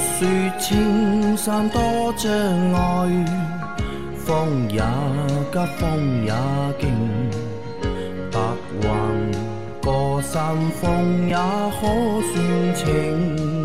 莫说青山多障碍，风也急，风也劲，白云过山峰也可算情。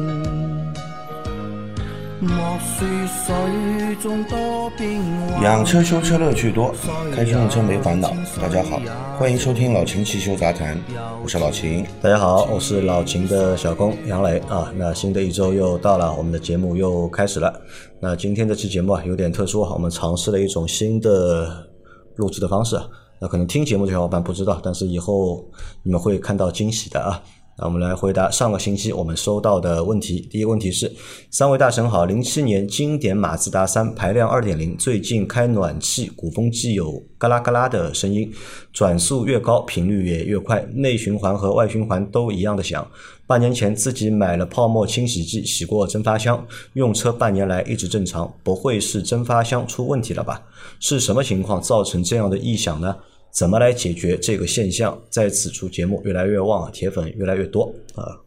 莫说水中多变幻。养车修车乐趣多，开车用车没烦恼。大家好，欢迎收听老秦汽修杂谈，我是老秦。大家好，我是老秦的小工杨磊啊。那新的一周又到了，我们的节目又开始了。那今天这期节目啊有点特殊，我们尝试了一种新的录制的方式。那可能听节目的小伙伴不知道，但是以后你们会看到惊喜的啊。那我们来回答上个星期我们收到的问题。第一个问题是：三位大神好，零七年经典马自达三排量二点零，最近开暖气，鼓风机有嘎啦嘎啦的声音，转速越高频率也越快，内循环和外循环都一样的响。半年前自己买了泡沫清洗剂，洗过蒸发箱，用车半年来一直正常，不会是蒸发箱出问题了吧？是什么情况造成这样的异响呢？怎么来解决这个现象？在此处节目越来越旺，铁粉越来越多啊！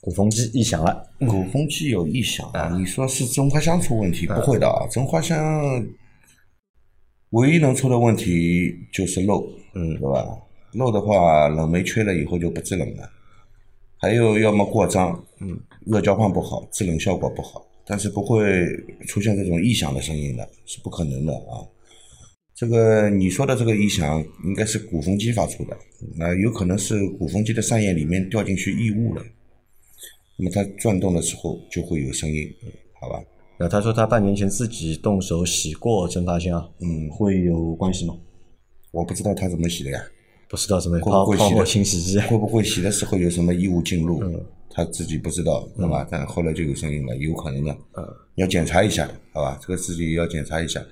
鼓风机异响了，鼓风机有异响啊？你说是蒸发箱出问题？不会的啊，蒸发箱唯一能出的问题就是漏，嗯，对吧？漏的话，冷媒缺了以后就不制冷了。还有，要么过脏，嗯，热交换不好，制冷效果不好，但是不会出现这种异响的声音的，是不可能的啊。这个你说的这个异响应该是鼓风机发出的，那有可能是鼓风机的扇叶里面掉进去异物了，那么它转动的时候就会有声音，好吧？那他说他半年前自己动手洗过蒸发箱，嗯，会有关系吗？我不知道他怎么洗的呀，不知道怎么泡泡沫清洗机会不会洗的时候有什么异物进入，他自己不知道，对吧？但后来就有声音了，有可能的，嗯，要检查一下，好吧？这个自己要检查一下。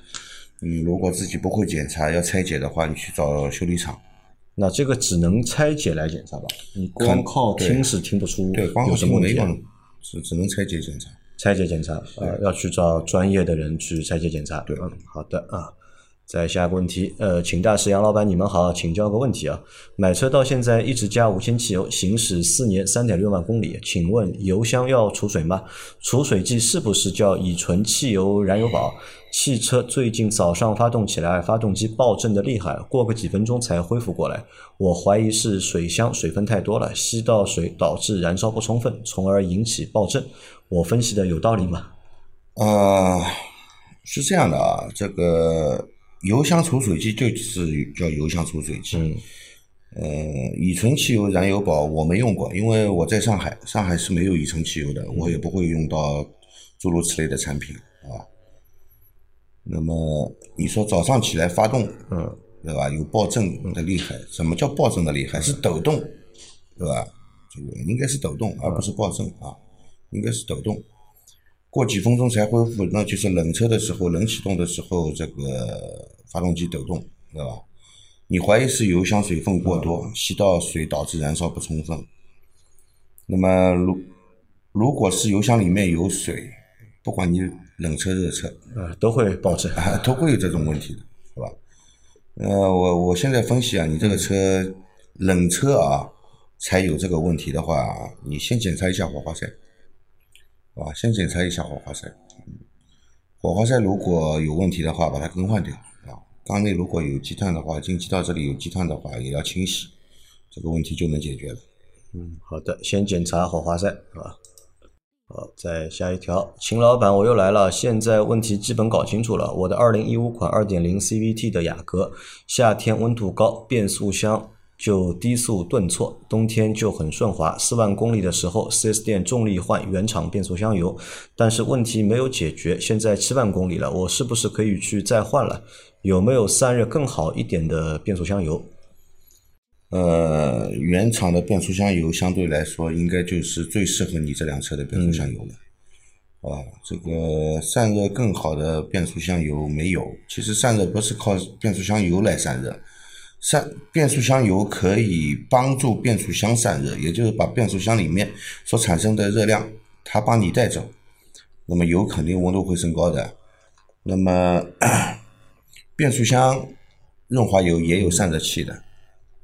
你如果自己不会检查要拆解的话，你去找修理厂。那这个只能拆解来检查吧？你光靠听是听不出对，光有什么问题，只只能拆解检查。拆解检查啊，要去找专业的人去拆解检查。对，嗯，好的啊。再下一个问题，呃，请大师杨老板，你们好，请教个问题啊。买车到现在一直加无铅汽油，行驶四年三点六万公里，请问油箱要储水吗？储水剂是不是叫乙醇汽油燃油宝？汽车最近早上发动起来，发动机爆震的厉害，过个几分钟才恢复过来。我怀疑是水箱水分太多了，吸到水导致燃烧不充分，从而引起爆震。我分析的有道理吗？呃，是这样的啊，这个。油箱储水机就是叫油箱储水机。嗯。呃，乙醇汽油燃油宝我没用过，因为我在上海，上海是没有乙醇汽油的，我也不会用到诸如此类的产品啊。那么你说早上起来发动，嗯，对吧？有爆震的厉害，什么叫爆震的厉害？是抖动，对吧？这个应该是抖动，而不是爆震啊，应该是抖动。过几分钟才恢复，那就是冷车的时候，冷启动的时候，这个发动机抖动，对吧？你怀疑是油箱水分过多，吸到水导致燃烧不充分。那么，如如果是油箱里面有水，不管你冷车热车，啊，都会爆震，都会有这种问题的，是吧？呃，我我现在分析啊，你这个车冷车啊才有这个问题的话，你先检查一下火花塞。啊，先检查一下火花塞，火花塞如果有问题的话，把它更换掉啊。缸内如果有积碳的话，进气道这里有积碳的话，也要清洗，这个问题就能解决了。嗯，好的，先检查火花塞，是吧？好，再下一条，秦老板，我又来了，现在问题基本搞清楚了。我的二零一五款二点零 CVT 的雅阁，夏天温度高，变速箱。就低速顿挫，冬天就很顺滑。四万公里的时候，4S 店重力换原厂变速箱油，但是问题没有解决。现在七万公里了，我是不是可以去再换了？有没有散热更好一点的变速箱油？呃，原厂的变速箱油相对来说应该就是最适合你这辆车的变速箱油了。啊，这个散热更好的变速箱油没有。其实散热不是靠变速箱油来散热。散变速箱油可以帮助变速箱散热，也就是把变速箱里面所产生的热量，它帮你带走。那么油肯定温度会升高的。那么 变速箱润滑油也有散热器的，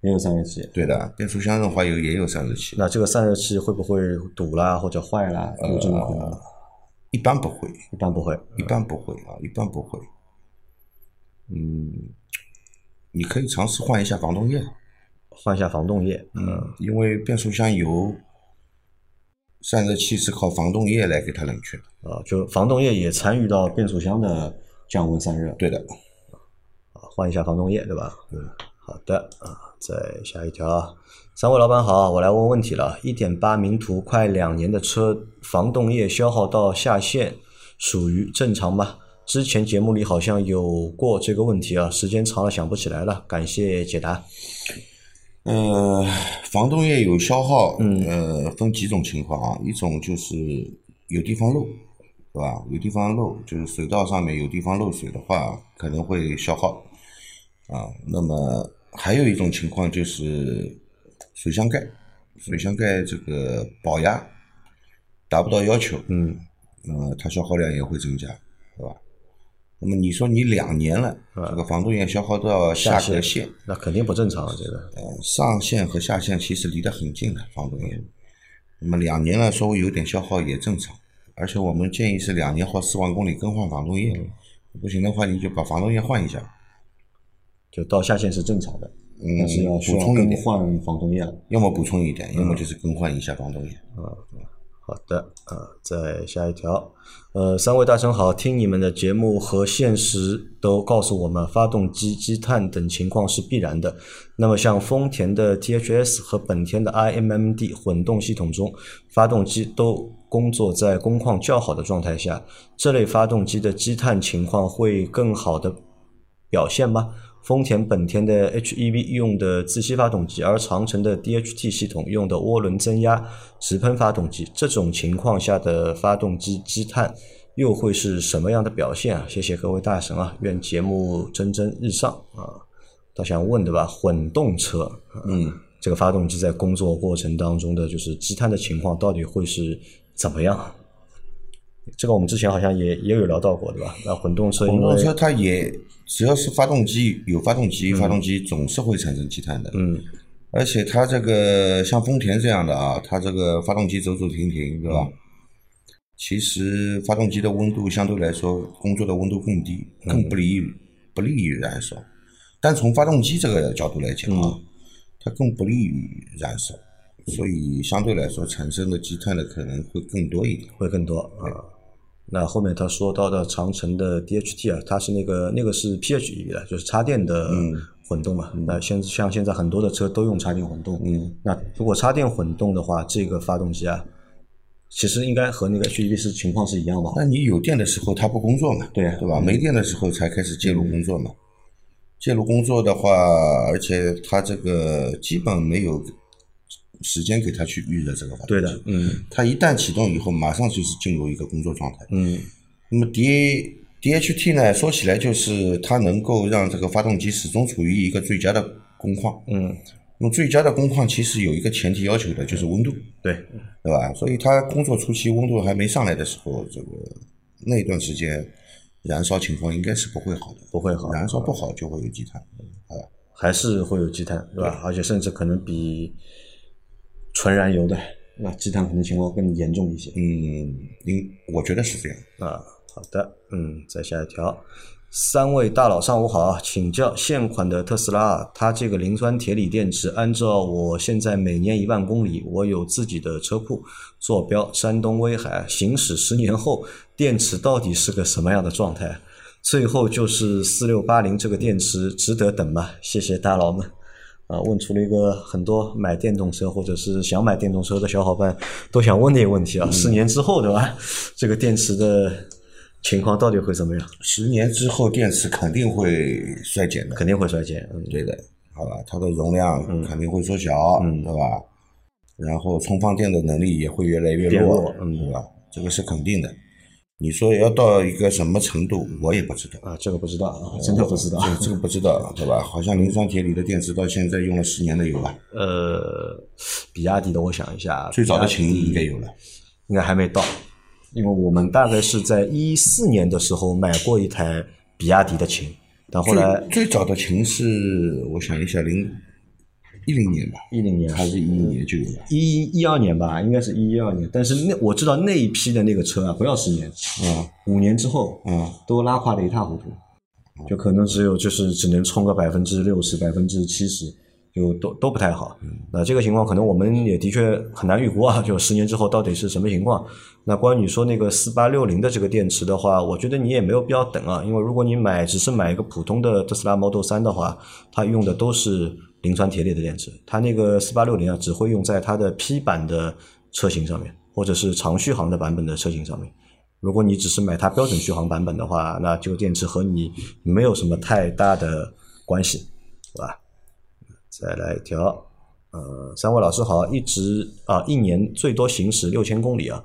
也有散热器。对的，变速箱润滑油也有散热器，那这个散热器会不会堵啦或者坏啦？有这种可能吗？一般不会，一般不会。一般不会啊，一般不会。嗯，你可以尝试换一下防冻液，换一下防冻液。嗯，因为变速箱油散热器是靠防冻液来给它冷却的。啊，就防冻液也参与到变速箱的降温散热。对的，啊，换一下防冻液，对吧？嗯。好的啊，再下一条啊，三位老板好，我来问问题了。一点八名图快两年的车，防冻液消耗到下限，属于正常吗？之前节目里好像有过这个问题啊，时间长了想不起来了，感谢解答。呃，防冻液有消耗，嗯呃，分几种情况啊，一种就是有地方漏，对吧？有地方漏，就是水道上面有地方漏水的话，可能会消耗。啊，那么还有一种情况就是水箱盖，水箱盖这个保压达不到要求，嗯，呃，它消耗量也会增加，对吧？那么你说你两年了，这个防冻液消耗到下格线，那肯定不正常啊，这个。呃，上限和下限其实离得很近的防冻液，那么两年了稍微有点消耗也正常，而且我们建议是两年或四万公里更换防冻液，不行的话你就把防冻液换一下。就到下限是正常的，嗯，但是要补充一点，换防冻液了。要么补充一点，要么就是更换一下防冻液。啊，好的啊，再下一条，呃，三位大神好，听你们的节目和现实都告诉我们，发动机积碳等情况是必然的。那么像丰田的 THS 和本田的 iMMD 混动系统中，发动机都工作在工况较好的状态下，这类发动机的积碳情况会更好的表现吗？丰田、本田的 HEV 用的自吸发动机，而长城的 DHT 系统用的涡轮增压直喷发动机，这种情况下的发动机积碳又会是什么样的表现啊？谢谢各位大神啊，愿节目蒸蒸日上啊！倒想问对吧？混动车，嗯，这个发动机在工作过程当中的就是积碳的情况到底会是怎么样？这个我们之前好像也也有聊到过，对吧？那混动车，混动车它也只要是发动机有发动机，发动机总是会产生积碳的。嗯，而且它这个像丰田这样的啊，它这个发动机走走停停，对吧？其实发动机的温度相对来说工作的温度更低，更不利于不利于燃烧。但从发动机这个角度来讲啊，它更不利于燃烧，所以相对来说产生的积碳的可能会更多一点。会更多啊。那后面他说到的长城的 DHT 啊，它是那个那个是 PHEV 的，就是插电的混动嘛。那现像现在很多的车都用插电混动。嗯，那如果插电混动的话，这个发动机啊，其实应该和那个 HEV 是情况是一样吧？那你有电的时候它不工作嘛？对对吧？没电的时候才开始介入工作嘛。介入工作的话，而且它这个基本没有时间给它去预热这个发动机。对的，嗯它一旦启动以后，马上就是进入一个工作状态。嗯那么 D DHT 呢，说起来就是它能够让这个发动机始终处于一个最佳的工况。嗯，那么最佳的工况其实有一个前提要求的，就是温度，对，对吧？所以它工作初期温度还没上来的时候，这个那段时间燃烧情况应该是不会好的，不会好，燃烧不好就会有积碳。啊还是会有积碳，对吧？而且甚至可能比纯燃油的，那？积碳可能情况更严重一些。嗯，应我觉得是这样。啊，好的，嗯，再下一条，三位大佬上午好啊，请教现款的特斯拉，它这个磷酸铁锂电池，按照我现在每年一万公里，我有自己的车库，坐标山东威海，行驶十年后，电池到底是个什么样的状态？最后就是四六八零这个电池值得等吗？谢谢大佬们。啊，问出了一个很多买电动车或者是想买电动车的小伙伴都想问的一个问题啊，十年之后对吧？这个电池的情况到底会怎么样？十年之后，电池肯定会衰减的。肯定会衰减，嗯，对的，好吧，它的容量肯定会缩小，嗯对吧？然后充放电的能力也会越来越弱弱，嗯对吧？这个是肯定的。你说要到一个什么程度，我也不知道，啊，这个不知道啊，真的不知道。这这个不知道，对吧？好像磷酸铁锂的电池到现在用了十年的有吧？呃，比亚迪的，我想一下，最早的秦应该有了，应该还没到，因为我们大概是在一四年的时候买过一台比亚迪的秦，但后来最最早的秦是我想一下零一零年吧，一零年还是一一年就有了。一一二年吧，应该是一一二年。但是那我知道那一批的那个车啊，不要十年，啊五年之后嗯，都拉垮的一塌糊涂，就可能只有就是只能充个百分之六十、百分之七十，就都都不太好。那这个情况可能我们也的确很难预估啊，就十年之后到底是什么情况。那关于你说那个四八六零的这个电池的话，我觉得你也没有必要等啊，因为如果你买只是买一个普通的特斯拉 Model 三的话，它用的都是磷酸铁锂的电池，它那个四八六零啊只会用在它的 P 版的车型上面，或者是长续航的版本的车型上面。如果你只是买它标准续航版本的话，那这个电池和你没有什么太大的关系，对吧？再来一条，呃，三位老师好，一直啊一年最多行驶六千公里啊，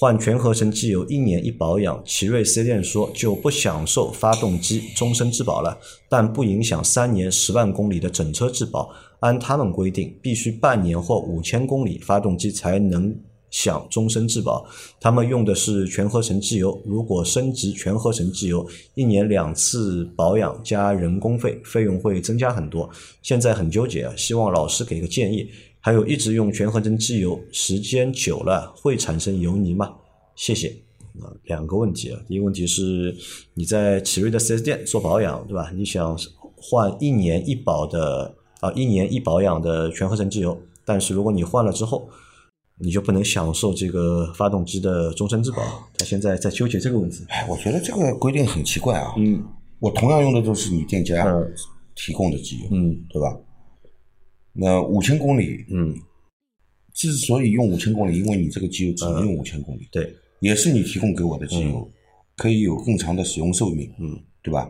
换全合成机油一年一保养。奇瑞 C 店说就不享受发动机终身质保了，但不影响三年十万公里的整车质保。按他们规定，必须半年或五千公里发动机才能享终身质保。他们用的是全合成机油，如果升级全合成机油，一年两次保养加人工费，费用会增加很多。现在很纠结啊，希望老师给个建议。还有，一直用全合成机油时间久了会产生油泥吗？谢谢。啊，两个问题啊。第一个问题是你在奇瑞的 4S 店做保养，对吧？你想换一年一保的啊，一年一保养的全合成机油，但是如果你换了之后，你就不能享受这个发动机的终身质保。他现在在纠结这个问题。哎，我觉得这个规定很奇怪啊。嗯我同样用的都是你店家嗯提供的机油，嗯对吧？那五千公里，嗯，之所以用五千公里，因为你这个机油只能用五千公里，对，也是你提供给我的机油，可以有更长的使用寿命，嗯，对吧？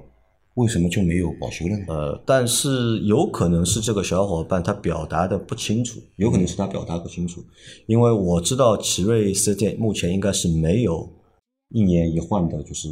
为什么就没有保修了呢？呃，但是有可能是这个小伙伴他表达的不清楚，有可能是他表达不清楚，因为我知道奇瑞四 S 店目前应该是没有一年一换的，就是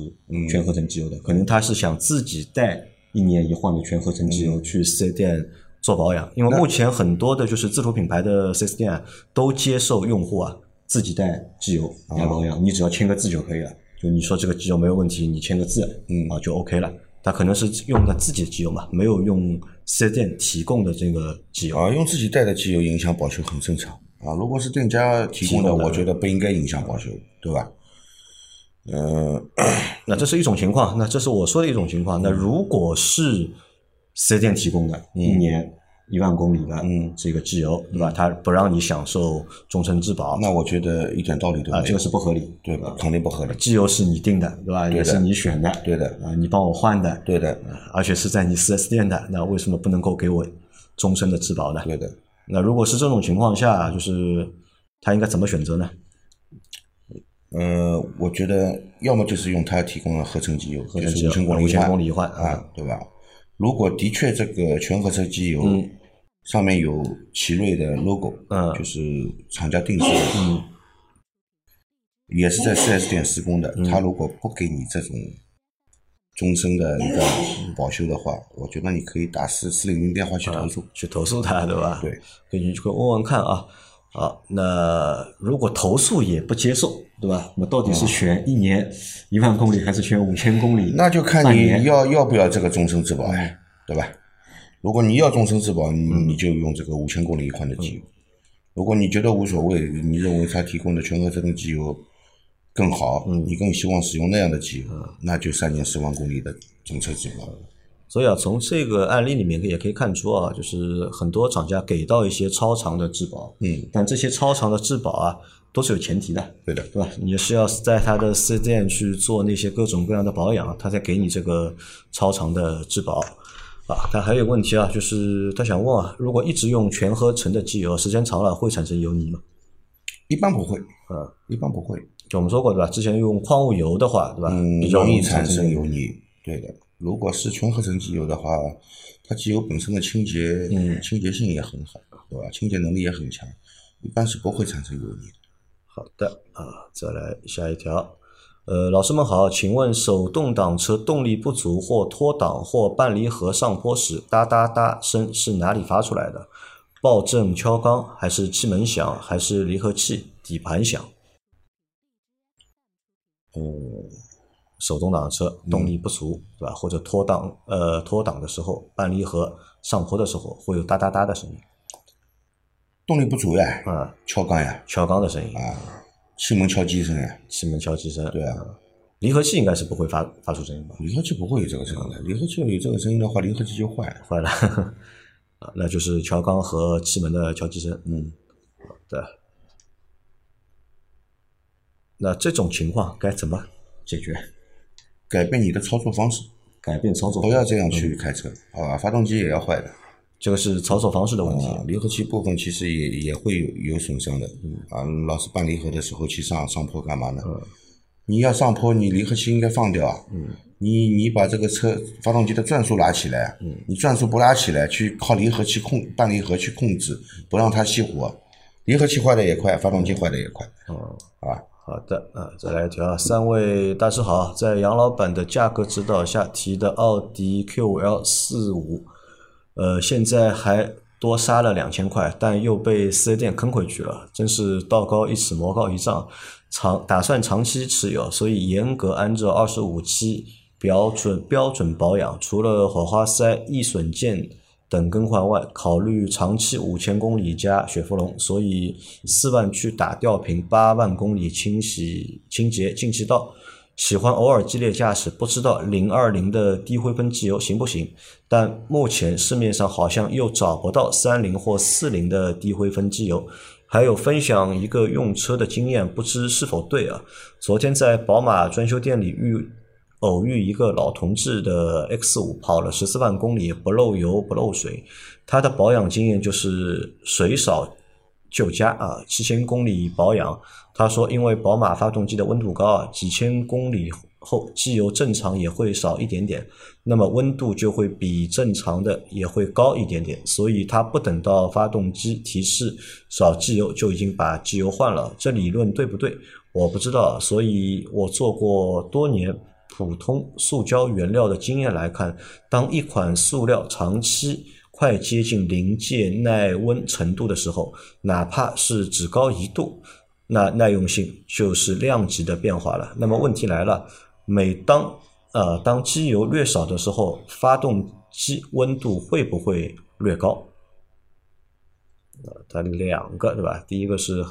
全合成机油的，可能他是想自己带一年一换的全合成机油去四 S 店做保养，因为目前很多的就是自主品牌的四 S 店啊，都接受用户啊自己带机油来保养，你只要签个字就可以了，就你说这个机油没有问题，你签个字，嗯啊就 OK 了。他可能是用的自己的机油嘛，没有用四 S 店提供的这个机油。啊，用自己带的机油影响保修很正常啊。如果是店家提供的，我觉得不应该影响保修，对吧？呃，那这是一种情况，那这是我说的一种情况。那如果是四 S 店提供的，一年一万公里的嗯这个机油，对吧？它不让你享受终身质保，那我觉得一点道理都没啊，有，这个是不合理。对吧？肯定不合理。机油是你定的，对吧？对也是你选的，对的啊，你帮我换的，对的，而且是在你四 S 店的，那为什么不能够给我终身的质保呢？对的。那如果是这种情况下，就是他应该怎么选择呢？呃，我觉得要么就是用他提供的合成机油，合成机油就是五千公里一换啊，对吧？如果的确这个全合成机油嗯上面有奇瑞的 logo，嗯就是厂家定制的，嗯也是在 4S 店施工的，嗯他如果不给你这种终身的一个保修的话，我觉得你可以打四四零零电话去投诉。去投诉他，对吧？对，可以去问问看啊。好，那如果投诉也不接受，对吧？那到底是选一年一万公里，还是选五千公里？那就看你要要不要这个终身质保，对吧？如果你要终身质保，你就用这个五千公里一换的机油。如果你觉得无所谓，你认为他提供的全合成机油更好，嗯你更希望使用那样的机油，那就三年十万公里的整车质保。所以啊，从这个案例里面也可以看出啊，就是很多厂家给到一些超长的质保，嗯，但这些超长的质保啊，都是有前提的，对的，对吧？你是要在他的四 S 店去做那些各种各样的保养，他才给你这个超长的质保。啊，但还有问题啊，就是他想问啊，如果一直用全合成的机油，时间长了会产生油泥吗？一般不会，啊，一般不会，就我们说过对吧？之前用矿物油的话，对吧？嗯，容易产产生油油。泥。对的，如果是全合成机油的话，它机油本身的清洁、嗯清洁性也很好，对吧？清洁能力也很强，一般是不会产生油泥。好的啊，再来下一条。呃，老师们好，请问手动挡车动力不足或脱档或半离合上坡时哒哒哒声是哪里发出来的？爆震敲缸，还是气门响，还是离合器底盘响？呃，手动挡的车动力不足，对吧？或者脱档，呃，脱档的时候，半离合上坡的时候会有哒哒哒的声音。动力不足呀，啊，敲缸呀，敲缸的声音，啊，气门敲击声呀，气门敲击声。对啊，离合器应该是不会发发出声音吧？离合器不会有这个声音的，离合器有这个声音的话，离合器就坏了。坏了，啊，那就是敲缸和气门的敲击声。嗯，对。那这种情况该怎么解决？改变你的操作方式，改变操作不要这样去开车，好吧？发动机也要坏的。这个是操作方式的问题。啊，离合器部分其实也也会有有损伤的。啊，老是半离合的时候去上上坡干嘛呢？你要上坡，你离合器应该放掉啊。你你把这个车发动机的转速拉起来，你转速不拉起来，去靠离合器控半离合去控制，不让它熄火，离合器坏的也快，发动机坏的也快。哦，啊，好的，啊，再来一条啊，三位大师好，在杨老板的价格指导下提的奥迪 Q5L 四五，呃，现在还多杀了两千块，但又被四 S 店坑回去了，真是道高一尺，魔高一丈。长打算长期持有，所以严格按照二十五期标准标准保养，除了火花塞、易损件等更换外，考虑长期五千公里加雪佛龙，所以四万去打吊瓶，八万公里清洗清洁进气道。喜欢偶尔激烈驾驶，不知道零二零的低灰分机油行不行？但目前市面上好像又找不到三零或四零的低灰分机油。还有分享一个用车的经验，不知是否对啊？昨天在宝马专修店里遇偶遇一个老同志的 X 五，跑了十四万公里，不漏油不漏水。他的保养经验就是水少就加啊，七千公里保养。他说，因为宝马发动机的温度高啊，几千公里后机油正常也会少一点点，那么温度就会比正常的也会高一点点，所以他不等到发动机提示少机油就已经把机油换了。这理论对不对？我不知道，所以我做过多年普通塑胶原料的经验来看，当一款塑料长期快接近临界耐温程度的时候，哪怕是只高一度。那耐用性就是量级的变化了。那么问题来了，每当呃当机油略少的时候，发动机温度会不会略高？呃，它两个对吧？第一个是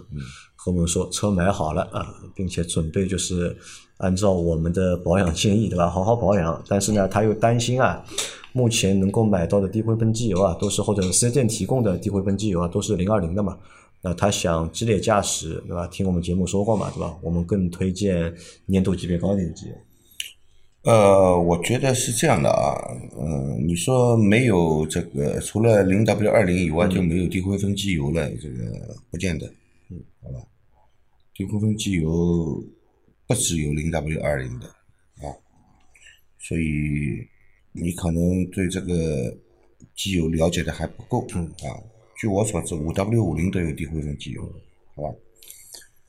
和我们说车买好了啊，并且准备就是按照我们的保养建议对吧，好好保养。但是呢，他又担心啊，目前能够买到的低灰分机油啊，都是或者四 S 店提供的低灰分机油啊，都是零二零的嘛。那他想激烈驾驶，对吧？听我们节目说过嘛，对吧？我们更推荐粘度级别高一点的机油。呃，我觉得是这样的啊，嗯、你说没有这个，除了零 W 二零以外就没有低灰分机油了，这个不见得，嗯，好吧？低灰分机油不只有零 W 二零的啊，所以你可能对这个机油了解的还不够，嗯啊。据我所知，五 W 五零都有低灰分机油，好吧？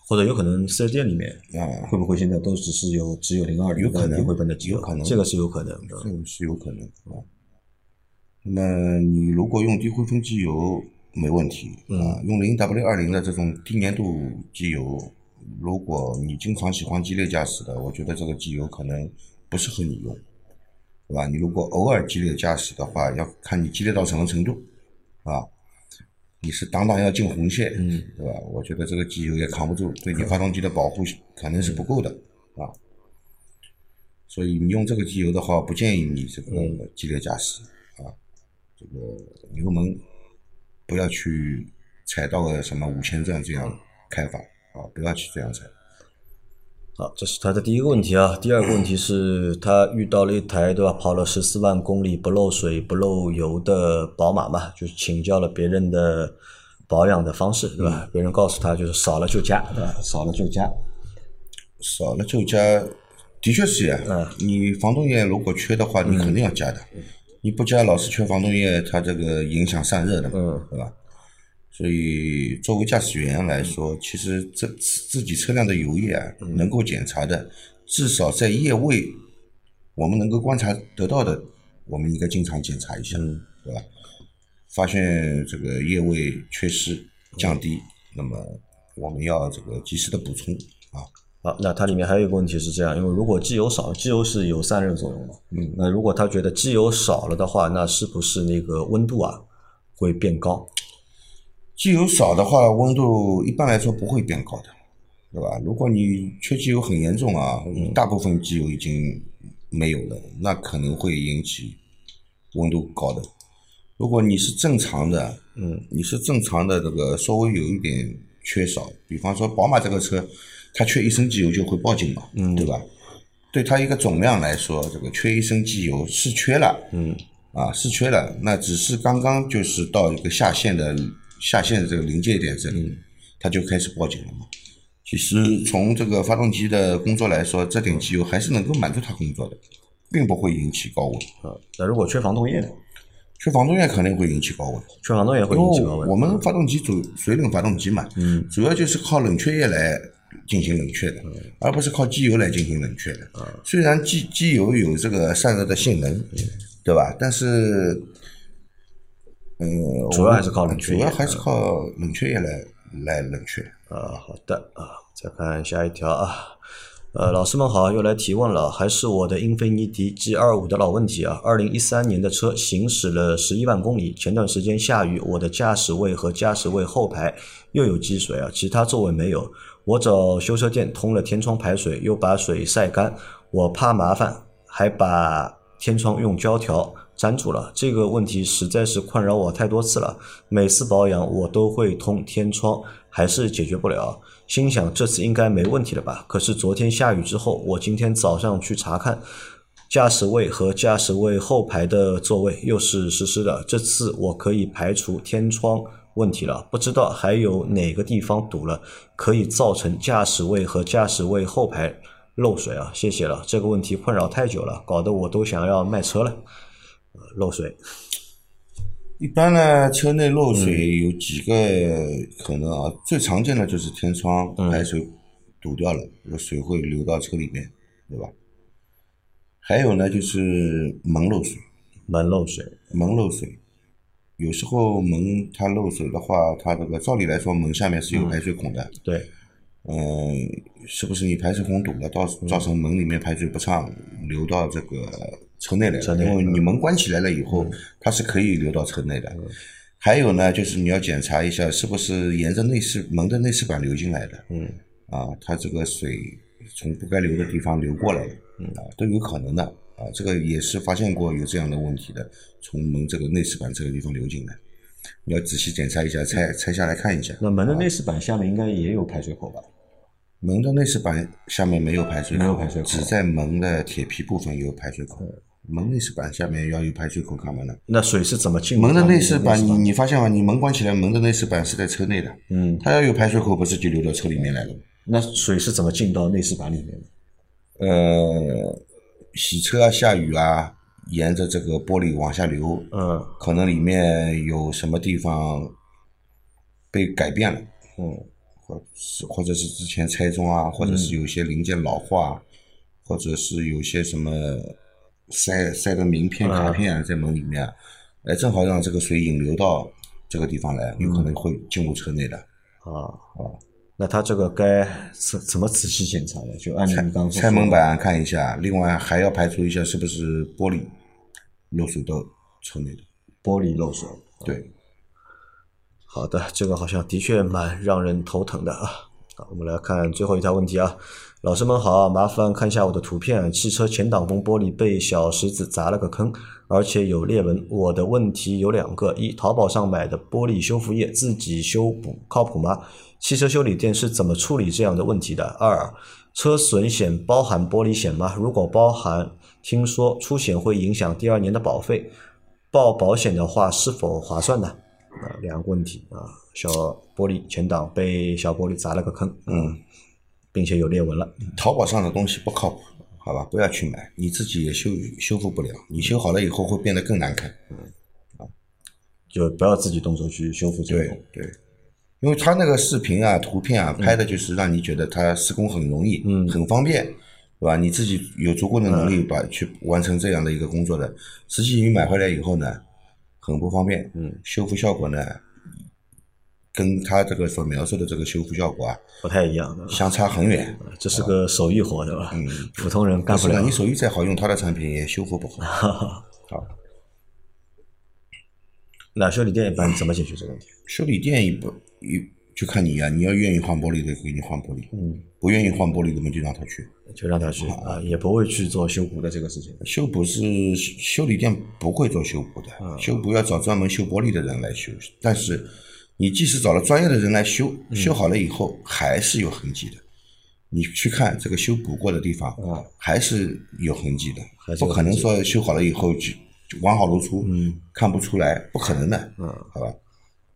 或者有可能四 S 店里面啊，会不会现在都只是有只有零二零有可能低灰分的机油？有可能这个是有可能的。这个是有可能啊。那你如果用低灰分机油没问题啊，用零 W 二零的这种低粘度机油，如果你经常喜欢激烈驾驶的，我觉得这个机油可能不适合你用，对吧？你如果偶尔激烈驾驶的话，要看你激烈到什么程度啊。你是挡挡要进红线，嗯，对吧？我觉得这个机油也扛不住，对你发动机的保护可能是不够的啊。所以你用这个机油的话，不建议你这个激烈驾驶啊。这个油门不要去踩到个什么五千转这样开法啊，不要去这样踩。好，这是他的第一个问题啊。第二个问题是他遇到了一台对吧，跑了十四万公里不漏水不漏油的宝马嘛，就是请教了别人的保养的方式对吧？别人告诉他就是少了就加对吧？少了就加。少了就加，的确是呀。嗯你防冻液如果缺的话，你肯定要加的。你不加，老是缺防冻液，它这个影响散热的嘛，嗯对吧？所以作为驾驶员来说，其实这自己车辆的油液啊，能够检查的，至少在液位我们能够观察得到的，我们应该经常检查一下，对吧？发现这个液位缺失降低，那么我们要这个及时的补充啊。好，那它里面还有一个问题是这样，因为如果机油少，机油是有散热作用嘛，嗯，那如果他觉得机油少了的话，那是不是那个温度啊会变高？机油少的话，温度一般来说不会变高的，对吧？如果你缺机油很严重啊，大部分机油已经没有了，那可能会引起温度高的。如果你是正常的，嗯，你是正常的这个稍微有一点缺少，比方说宝马这个车，它缺一升机油就会报警嘛，嗯，对吧？对它一个总量来说，这个缺一升机油是缺了，嗯，啊是缺了，那只是刚刚就是到一个下限的。下限的这个临界点这里，它就开始报警了嘛。其实从这个发动机的工作来说，这点机油还是能够满足它工作的，并不会引起高温。啊，那如果缺防冻液呢？缺防冻液肯定会引起高温。缺防冻液会引起高温。我们发动机主水冷发动机嘛，嗯，主要就是靠冷却液来进行冷却的，而不是靠机油来进行冷却的。啊，虽然机机油有这个散热的性能，对吧？但是。嗯，主要还是靠冷却液，主要还是靠冷却液来来冷却。啊，好的啊，再看下一条啊，呃，老师们好，又来提问了，还是我的英菲尼迪 G 二五的老问题啊。二零一三年的车行驶了十一万公里，前段时间下雨，我的驾驶位和驾驶位后排又有积水啊，其他座位没有。我找修车店通了天窗排水，又把水晒干，我怕麻烦，还把天窗用胶条。粘住了，这个问题实在是困扰我太多次了。每次保养我都会通天窗，还是解决不了。心想这次应该没问题了吧？可是昨天下雨之后，我今天早上去查看，驾驶位和驾驶位后排的座位又是湿湿的。这次我可以排除天窗问题了。不知道还有哪个地方堵了，可以造成驾驶位和驾驶位后排漏水啊？谢谢了，这个问题困扰太久了，搞得我都想要卖车了。漏水，一般呢，车内漏水有几个可能啊？最常见的就是天窗排水堵掉了，这个水会流到车里面，对吧？还有呢，就是门漏水，门漏水，门漏水，有时候门它漏水的话，它这个照理来说门下面是有排水孔的，对，嗯，是不是你排水孔堵了，造造成门里面排水不畅，流到这个？车内来了，因为你门关起来了以后，它是可以流到车内的。还有呢，就是你要检查一下是不是沿着内饰门的内饰板流进来的。嗯，啊，它这个水从不该流的地方流过来了，啊，都有可能的。啊，这个也是发现过有这样的问题的，从门这个内饰板这个地方流进来，你要仔细检查一下，拆拆下来看一下。那门的内饰板下面应该也有排水口吧？门的内饰板下面没有排水口，没有排水口，只在门的铁皮部分有排水口。门内饰板下面要有排水口干嘛呢？那水是怎么进？门的内饰板，你你发现吗？你门关起来，门的内饰板是在车内的。嗯。它要有排水口，不是就流到车里面来了吗？那水是怎么进到内饰板里面的？呃，洗车啊，下雨啊，沿着这个玻璃往下流。嗯。可能里面有什么地方被改变了。嗯。或是或者是之前拆装啊，或者是有些零件老化，或者是有些什么。塞塞的名片卡片在门里面，哎，正好让这个水引流到这个地方来，有可能会进入车内的。啊啊，那他这个该怎怎么仔细检查呢？就按照你刚拆门板看一下，另外还要排除一下是不是玻璃漏水到车内的。玻璃漏水。对。好的，这个好像的确蛮让人头疼的啊。好，我们来看最后一条问题啊。老师们好，麻烦看一下我的图片，汽车前挡风玻璃被小石子砸了个坑，而且有裂纹。我的问题有两个：一，淘宝上买的玻璃修复液自己修补靠谱吗？汽车修理店是怎么处理这样的问题的？二，车损险包含玻璃险吗？如果包含，听说出险会影响第二年的保费，报保险的话是否划算呢？啊，两个问题啊，小玻璃前挡被小玻璃砸了个坑，嗯。并且有裂纹了。淘宝上的东西不靠谱，好吧，不要去买，你自己也修修复不了，你修好了以后会变得更难看。嗯，啊，就不要自己动手去修复这个。对对，因为他那个视频啊、图片啊拍的就是让你觉得他施工很容易、嗯，很方便，对吧？你自己有足够的能力把去完成这样的一个工作的，实际你买回来以后呢，很不方便。嗯，修复效果呢？跟他这个所描述的这个修复效果啊，不太一样，相差很远。这是个手艺活，对吧？嗯，普通人干不了。你手艺再好，用他的产品也修复不好。好，那修理店一般怎么解决这个问题？修理店一不一就看你呀、你要愿意换玻璃的给你换玻璃，嗯，不愿意换玻璃的嘛就让他去。就让他去啊，也不会去做修补的这个事情。修补是修理店不会做修补的，修补要找专门修玻璃的人来修。但是你即使找了专业的人来修，修好了以后还是有痕迹的。你去看这个修补过的地方，啊还是有痕迹的还，是有不可能说修好了以后就就完好如初，嗯，看不出来，不可能的，嗯，好吧。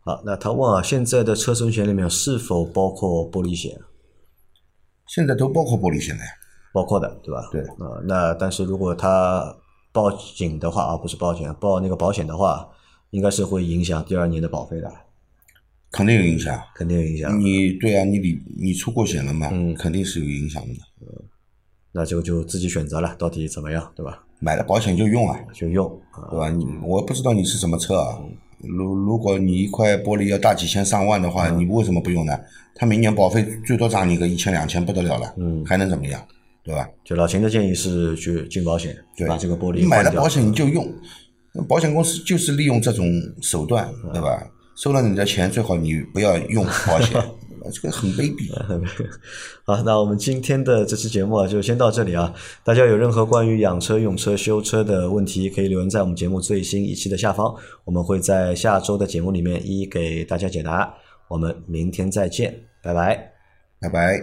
好，那他问啊，现在的车损险里面是否包括玻璃险？现在都包括玻璃险的呀，包括的，对吧？对啊、那但是如果他报警的话啊，不是报警，报那个保险的话，应该是会影响第二年的保费的，肯定有影响。肯定有影响。你对啊，你你你出过险了嘛，嗯肯定是有影响的。那这个就自己选择了，到底怎么样，对吧？买了保险就用啊，就用啊，对吧？你我不知道你是什么车啊。如如果你一块玻璃要大几千上万的话，你为什么不用呢？他明年保费最多涨你个一千两千不得了了，嗯还能怎么样？对吧？就老秦的建议是去进保险，对把这个玻璃你买了保险你就用，保险公司就是利用这种手段，对吧？收了你的钱，最好你不要用保险，这个 很卑鄙。好，那我们今天的这期节目啊，就先到这里啊。大家有任何关于养车、用车、修车的问题，可以留言在我们节目最新一期的下方，我们会在下周的节目里面一一给大家解答。我们明天再见，拜拜。拜拜。